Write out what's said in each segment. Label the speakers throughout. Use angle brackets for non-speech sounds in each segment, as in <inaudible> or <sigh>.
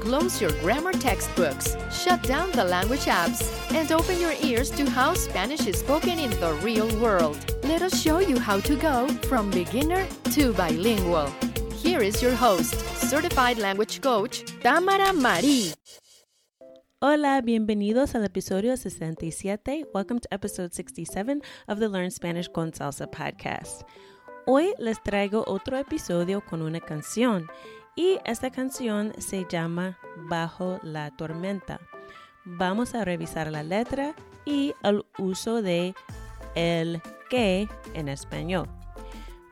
Speaker 1: Close your grammar textbooks, shut down the language apps, and open your ears to how Spanish is spoken in the real world. Let us show you how to go from beginner to bilingual. Here is your host, certified language coach, Tamara Marie.
Speaker 2: Hola, bienvenidos al episodio 67. Welcome to episode 67 of the Learn Spanish con Salsa podcast. Hoy les traigo otro episodio con una canción y esta canción se llama Bajo la tormenta. Vamos a revisar la letra y el uso de el que en español.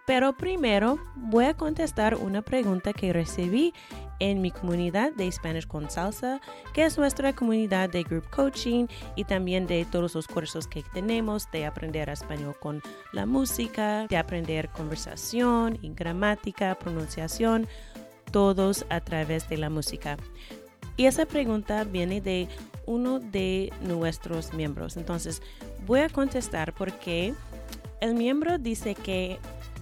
Speaker 2: Pero primero voy a contestar una pregunta que recibí en mi comunidad de Spanish con Salsa, que es nuestra comunidad de group coaching y también de todos los cursos que tenemos de aprender español con la música, de aprender conversación y gramática, pronunciación, todos a través de la música? Y esa pregunta viene de uno de nuestros miembros. Entonces, voy a contestar porque el miembro dice que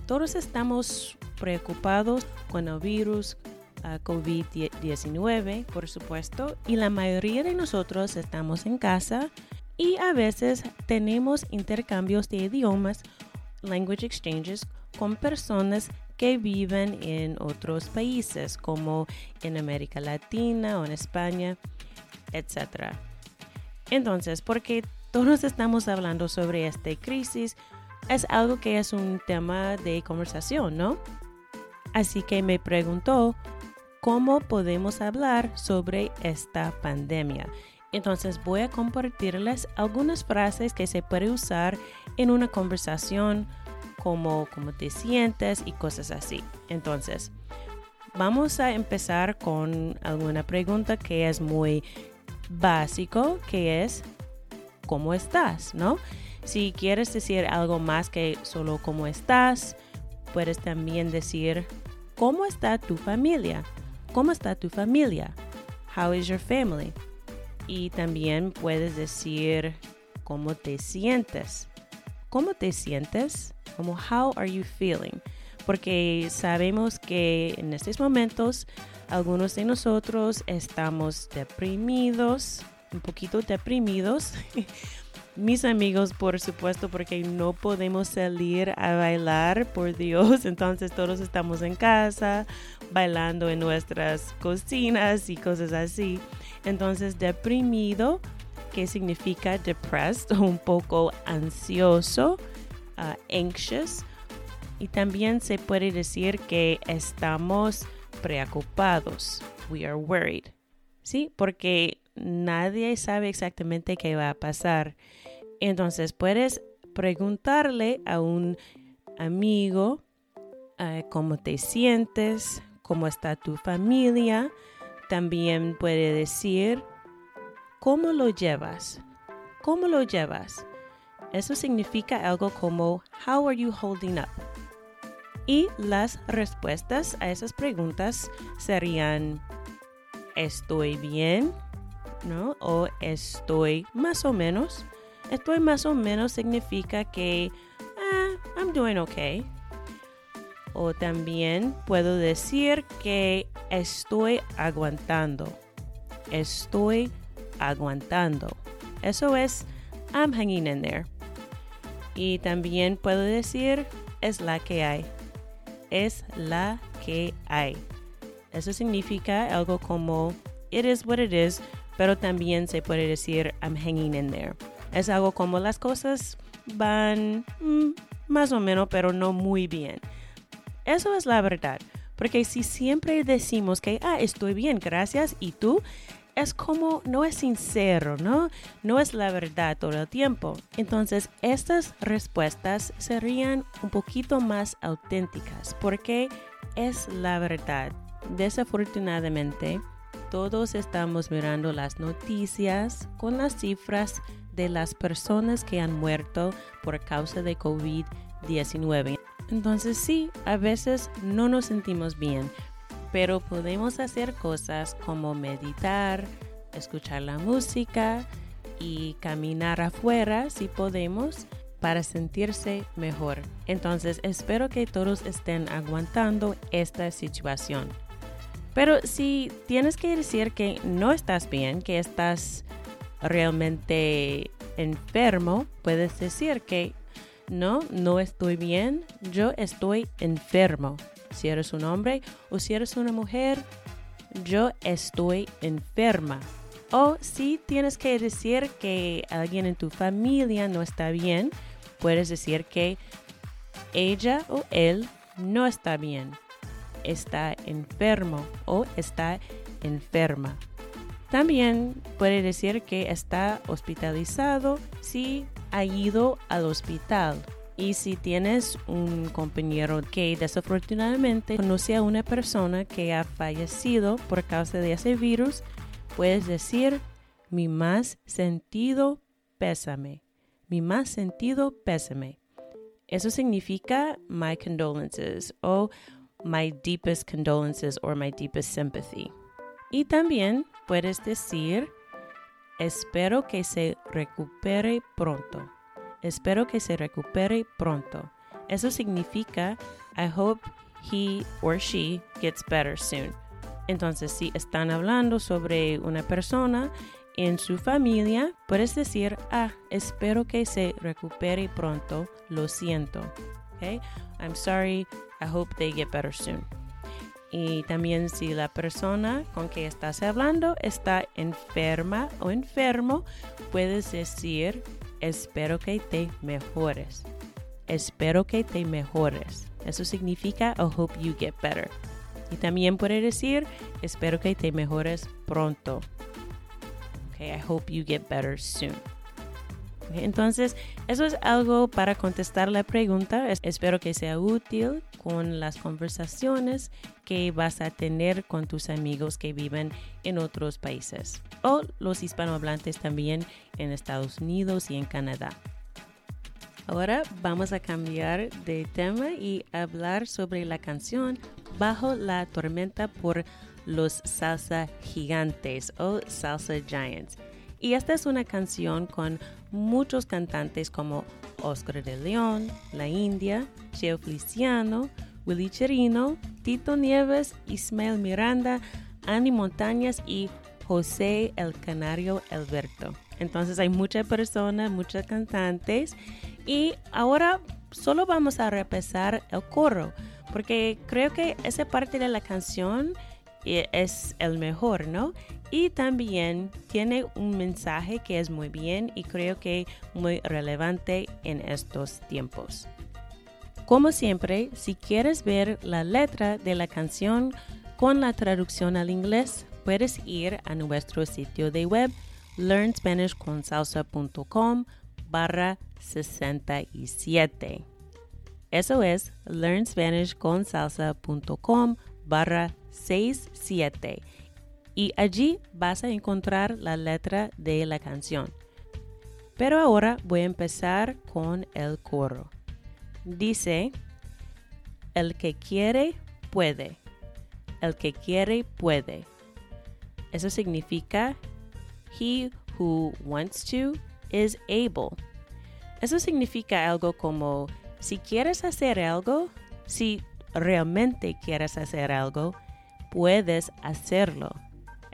Speaker 2: todos estamos preocupados con el virus uh, COVID-19, por supuesto, y la mayoría de nosotros estamos en casa y a veces tenemos intercambios de idiomas, language exchanges, con personas que viven en otros países como en América Latina o en España, etc. Entonces, porque todos estamos hablando sobre esta crisis, es algo que es un tema de conversación, ¿no? Así que me preguntó cómo podemos hablar sobre esta pandemia. Entonces voy a compartirles algunas frases que se puede usar en una conversación como cómo te sientes y cosas así. Entonces, vamos a empezar con alguna pregunta que es muy básico, que es ¿cómo estás? ¿No? Si quieres decir algo más que solo cómo estás, puedes también decir ¿cómo está tu familia? ¿Cómo está tu familia? How is your family? Y también puedes decir ¿cómo te sientes? ¿Cómo te sientes? Como how are you feeling? Porque sabemos que en estos momentos algunos de nosotros estamos deprimidos, un poquito deprimidos. <laughs> Mis amigos, por supuesto, porque no podemos salir a bailar, por Dios. <laughs> Entonces todos estamos en casa, bailando en nuestras cocinas y cosas así. Entonces, deprimido, que significa depressed, <laughs> un poco ansioso uh, anxious y también se puede decir que estamos preocupados. We are worried. ¿sí? Porque nadie sabe exactamente qué va a pasar. Entonces puedes preguntarle a un amigo eh, cómo te sientes, cómo está tu familia. También puede decir cómo lo llevas. ¿Cómo lo llevas? Eso significa algo como How are you holding up? Y las respuestas a esas preguntas serían estoy bien, ¿no? O estoy más o menos. Estoy más o menos significa que ah, I'm doing okay. O también puedo decir que estoy aguantando. Estoy aguantando. Eso es I'm hanging in there. Y también puedo decir es la que hay. Es la que hay. Eso significa algo como it is what it is, pero también se puede decir I'm hanging in there. Es algo como las cosas van mm, más o menos, pero no muy bien. Eso es la verdad. Porque si siempre decimos que, ah, estoy bien, gracias, y tú, es como, no es sincero, ¿no? No es la verdad todo el tiempo. Entonces, estas respuestas serían un poquito más auténticas porque es la verdad. Desafortunadamente, todos estamos mirando las noticias con las cifras de las personas que han muerto por causa de COVID-19. Entonces sí, a veces no nos sentimos bien, pero podemos hacer cosas como meditar, escuchar la música y caminar afuera si podemos para sentirse mejor. Entonces espero que todos estén aguantando esta situación. Pero si tienes que decir que no estás bien, que estás realmente enfermo, puedes decir que no, no estoy bien, yo estoy enfermo. Si eres un hombre o si eres una mujer, yo estoy enferma. O si tienes que decir que alguien en tu familia no está bien, puedes decir que ella o él no está bien está enfermo o está enferma. También puede decir que está hospitalizado si ha ido al hospital. Y si tienes un compañero que desafortunadamente conoce a una persona que ha fallecido por causa de ese virus, puedes decir mi más sentido pésame. Mi más sentido pésame. Eso significa my condolences o my deepest condolences or my deepest sympathy. Y también puedes decir, espero que se recupere pronto. Espero que se recupere pronto. Eso significa, I hope he or she gets better soon. Entonces, si están hablando sobre una persona en su familia, puedes decir, ah, espero que se recupere pronto, lo siento. Okay? I'm sorry, I hope they get better soon. Y también si la persona con que estás hablando está enferma o enfermo, puedes decir, espero que te mejores. Espero que te mejores. Eso significa, I hope you get better. Y también puede decir, espero que te mejores pronto. Okay, I hope you get better soon. Entonces, eso es algo para contestar la pregunta. Espero que sea útil con las conversaciones que vas a tener con tus amigos que viven en otros países o los hispanohablantes también en Estados Unidos y en Canadá. Ahora vamos a cambiar de tema y hablar sobre la canción Bajo la tormenta por los salsa gigantes o salsa giants. Y esta es una canción con muchos cantantes como Oscar de León, La India, Cheo Feliciano, Willy Cherino, Tito Nieves, Ismael Miranda, Andy Montañas y José el Canario Alberto. Entonces hay muchas personas, muchos cantantes y ahora solo vamos a repasar el coro porque creo que esa parte de la canción eh, es el mejor, ¿no? Y también tiene un mensaje que es muy bien y creo que muy relevante en estos tiempos. Como siempre, si quieres ver la letra de la canción con la traducción al inglés, puedes ir a nuestro sitio de web learnspanishconsalsa.com barra 67. Eso es learnspanishconsalsa.com barra 67. Y allí vas a encontrar la letra de la canción. Pero ahora voy a empezar con el coro. Dice, el que quiere, puede. El que quiere, puede. Eso significa, he who wants to is able. Eso significa algo como, si quieres hacer algo, si realmente quieres hacer algo, puedes hacerlo.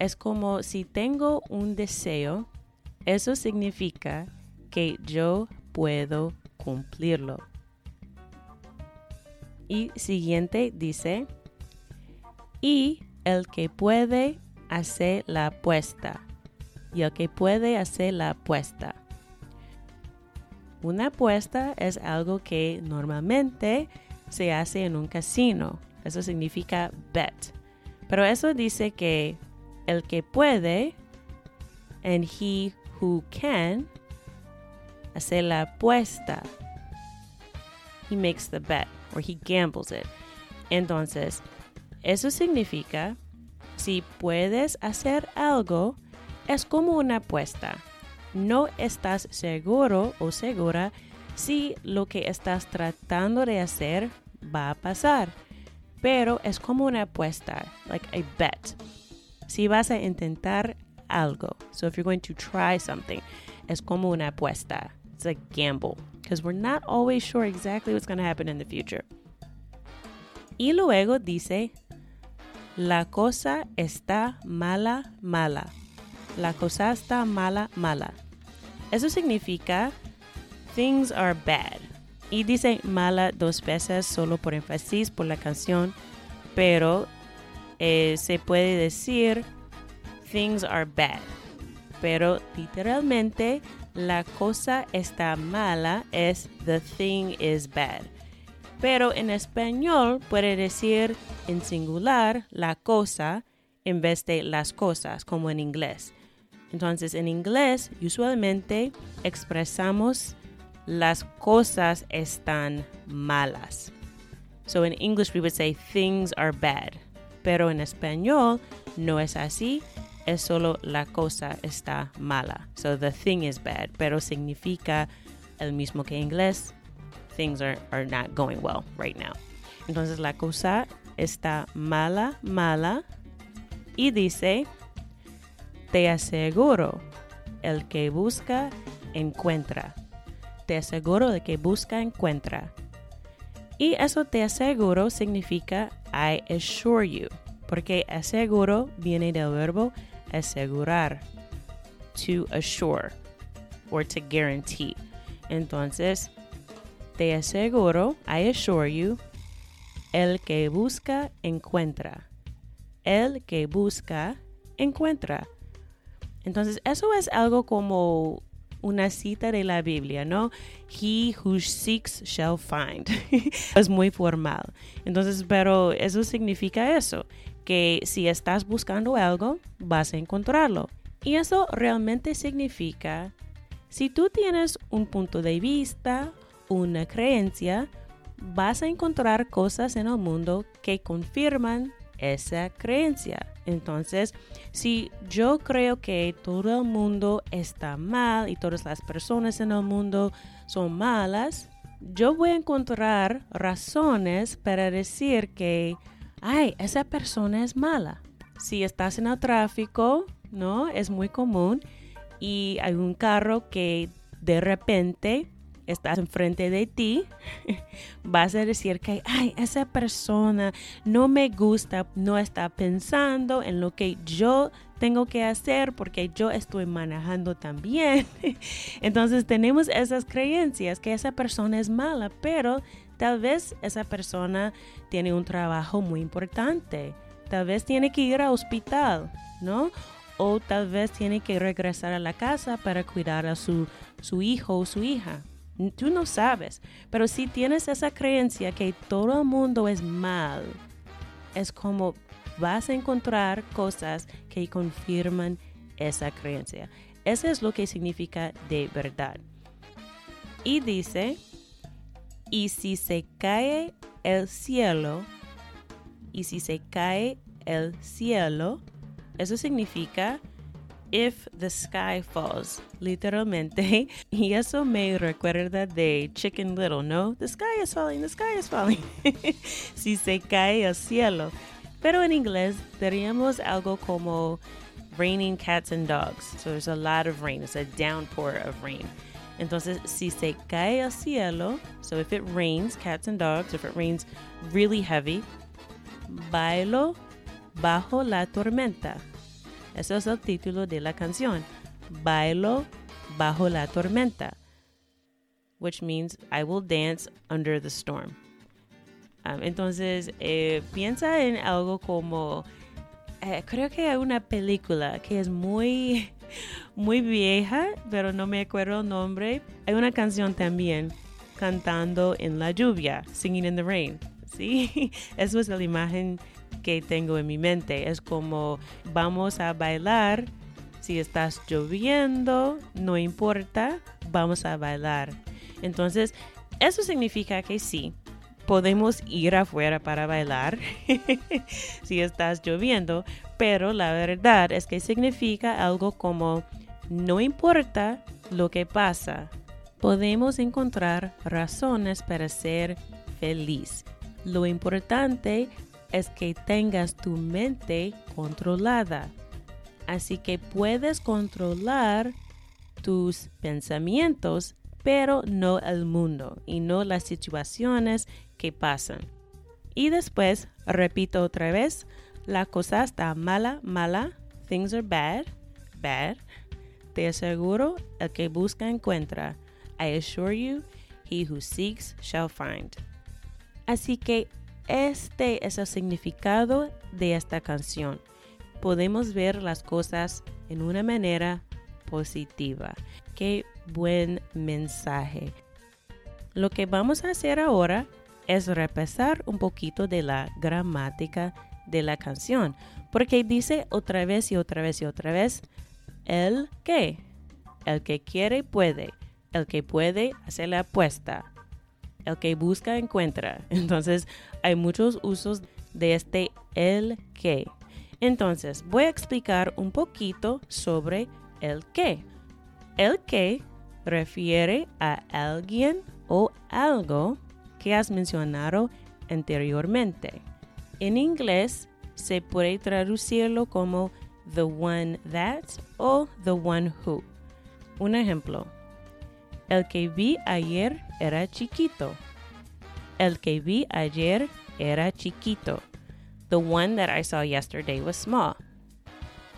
Speaker 2: Es como si tengo un deseo, eso significa que yo puedo cumplirlo. Y siguiente dice, y el que puede hacer la apuesta. Y el que puede hacer la apuesta. Una apuesta es algo que normalmente se hace en un casino. Eso significa bet. Pero eso dice que el que puede and he who can hacer la apuesta. He makes the bet or he gambles it. Entonces, eso significa si puedes hacer algo, es como una apuesta. No estás seguro o segura si lo que estás tratando de hacer va a pasar, pero es como una apuesta, like a bet. Si vas a intentar algo, so if you're going to try something, es como una apuesta. It's a gamble because we're not always sure exactly what's going to happen in the future. Y luego dice, la cosa está mala, mala. La cosa está mala, mala. Eso significa things are bad. Y dice mala dos veces solo por énfasis por la canción, pero eh, se puede decir things are bad. Pero literalmente la cosa está mala es the thing is bad. Pero en español puede decir en singular la cosa en vez de las cosas, como en inglés. Entonces, en inglés, usualmente expresamos las cosas están malas. So in English, we would say things are bad. Pero en español no es así, es solo la cosa está mala. So the thing is bad, pero significa el mismo que en inglés, things are, are not going well right now. Entonces la cosa está mala, mala. Y dice, te aseguro, el que busca, encuentra. Te aseguro de que busca, encuentra. Y eso te aseguro significa I assure you, porque aseguro viene del verbo asegurar, to assure or to guarantee. Entonces, te aseguro, I assure you, el que busca, encuentra. El que busca, encuentra. Entonces, eso es algo como una cita de la Biblia, ¿no? He who seeks shall find. <laughs> es muy formal. Entonces, pero eso significa eso, que si estás buscando algo, vas a encontrarlo. Y eso realmente significa, si tú tienes un punto de vista, una creencia, vas a encontrar cosas en el mundo que confirman esa creencia. Entonces, si yo creo que todo el mundo está mal y todas las personas en el mundo son malas, yo voy a encontrar razones para decir que, ay, esa persona es mala. Si estás en el tráfico, ¿no? Es muy común y hay un carro que de repente estás enfrente de ti, <laughs> vas a decir que, ay, esa persona no me gusta, no está pensando en lo que yo tengo que hacer porque yo estoy manejando también. <laughs> Entonces tenemos esas creencias que esa persona es mala, pero tal vez esa persona tiene un trabajo muy importante. Tal vez tiene que ir al hospital, ¿no? O tal vez tiene que regresar a la casa para cuidar a su, su hijo o su hija. Tú no sabes, pero si tienes esa creencia que todo el mundo es mal, es como vas a encontrar cosas que confirman esa creencia. Eso es lo que significa de verdad. Y dice, y si se cae el cielo, y si se cae el cielo, eso significa if the sky falls, literalmente. <laughs> Y eso me recuerda de Chicken Little, ¿no? The sky is falling, the sky is falling. <laughs> si se cae el cielo. Pero en inglés diríamos algo como raining cats and dogs. So there's a lot of rain. It's a downpour of rain. Entonces, si se cae el cielo, so if it rains, cats and dogs, if it rains really heavy, bailo bajo la tormenta. Eso es el título de la canción. Bailo bajo la tormenta, which means I will dance under the storm. Um, entonces, eh, piensa en algo como, eh, creo que hay una película que es muy, <laughs> muy vieja, pero no me acuerdo el nombre. Hay una canción también cantando en la lluvia, singing in the rain. Sí, <laughs> eso es la imagen que tengo en mi mente. Es como vamos a bailar. Si estás lloviendo, no importa, vamos a bailar. Entonces, eso significa que sí, podemos ir afuera para bailar <laughs> si estás lloviendo, pero la verdad es que significa algo como no importa lo que pasa, podemos encontrar razones para ser feliz. Lo importante es que tengas tu mente controlada. Así que puedes controlar tus pensamientos, pero no el mundo y no las situaciones que pasan. Y después, repito otra vez, la cosa está mala, mala, things are bad, bad. Te aseguro, el que busca encuentra. I assure you, he who seeks shall find. Así que este es el significado de esta canción. Podemos ver las cosas en una manera positiva. Qué buen mensaje. Lo que vamos a hacer ahora es repasar un poquito de la gramática de la canción, porque dice otra vez y otra vez y otra vez, el que, el que quiere puede, el que puede hacer la apuesta, el que busca encuentra. <laughs> Entonces hay muchos usos de este el que. Entonces voy a explicar un poquito sobre el que. El que refiere a alguien o algo que has mencionado anteriormente. En inglés se puede traducirlo como the one that o the one who. Un ejemplo. El que vi ayer era chiquito. El que vi ayer era chiquito. The one that I saw yesterday was small.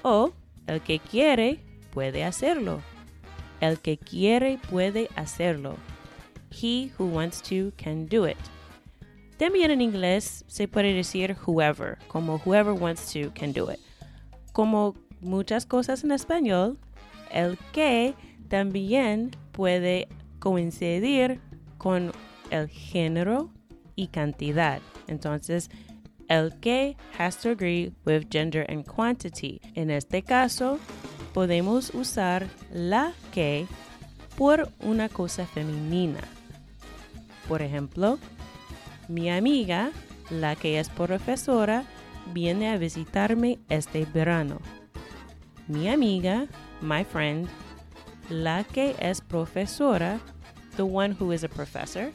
Speaker 2: O el que quiere puede hacerlo. El que quiere puede hacerlo. He who wants to can do it. También en inglés se puede decir whoever, como whoever wants to can do it. Como muchas cosas en español, el que también puede coincidir con el género y cantidad. Entonces, el que has to agree with gender and quantity. En este caso, podemos usar la que por una cosa femenina. Por ejemplo, mi amiga, la que es profesora, viene a visitarme este verano. Mi amiga, my friend, la que es profesora, the one who is a professor,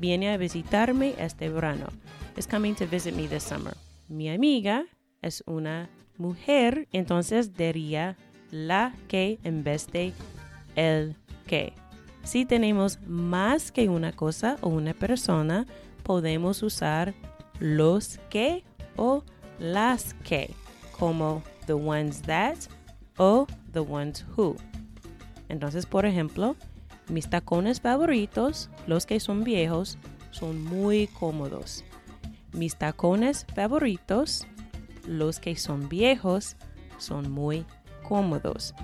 Speaker 2: viene a visitarme este verano. Is coming to visit me this summer. Mi amiga es una mujer, entonces diría la que en vez de el que. Si tenemos más que una cosa o una persona, podemos usar los que o las que, como the ones that o the ones who. Entonces, por ejemplo, mis tacones favoritos, los que son viejos, son muy cómodos. Mis tacones favoritos, los que son viejos, son muy cómodos.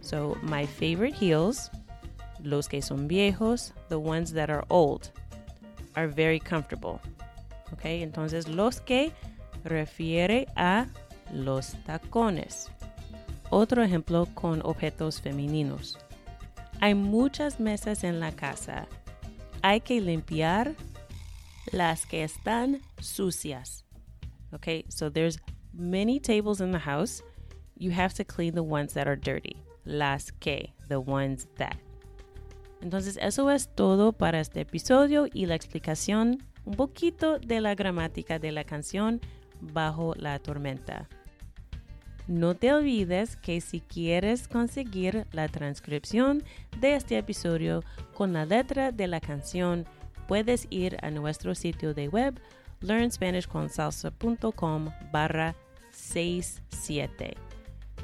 Speaker 2: So, my favorite heels, los que son viejos, the ones that are old, are very comfortable. Okay, entonces los que refiere a los tacones. Otro ejemplo con objetos femeninos. Hay muchas mesas en la casa. Hay que limpiar las que están sucias. Okay, so there's many tables in the house. You have to clean the ones that are dirty. Las que, the ones that. Entonces eso es todo para este episodio y la explicación un poquito de la gramática de la canción Bajo la tormenta. No te olvides que si quieres conseguir la transcripción de este episodio con la letra de la canción, puedes ir a nuestro sitio de web learnspanishconsalsa.com barra 67.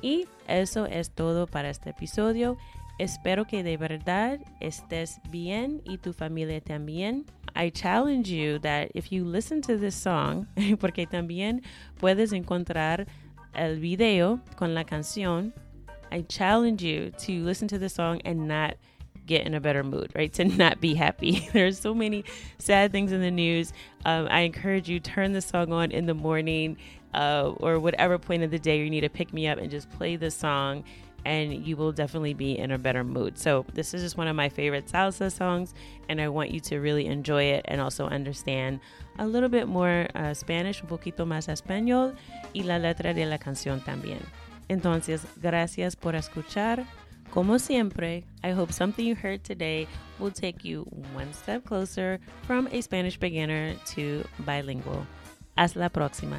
Speaker 2: Y eso es todo para este episodio. Espero que de verdad estés bien y tu familia también. I challenge you that if you listen to this song, <laughs> porque también puedes encontrar el video con la canción, I challenge you to listen to the song and not get in a better mood, right? <laughs> To not be happy. <laughs> There's so many sad things in the news. Um, I encourage you turn the song on in the morning uh, or whatever point of the day you need to pick me up and just play the song and you will definitely be in a better mood. So, this is just one of my favorite salsa songs, and I want you to really enjoy it and also understand a little bit more uh, Spanish, un poquito más español, y la letra de la canción también. Entonces, gracias por escuchar. Como siempre, I hope something you heard today will take you one step closer from a Spanish beginner to bilingual. Hasta la próxima.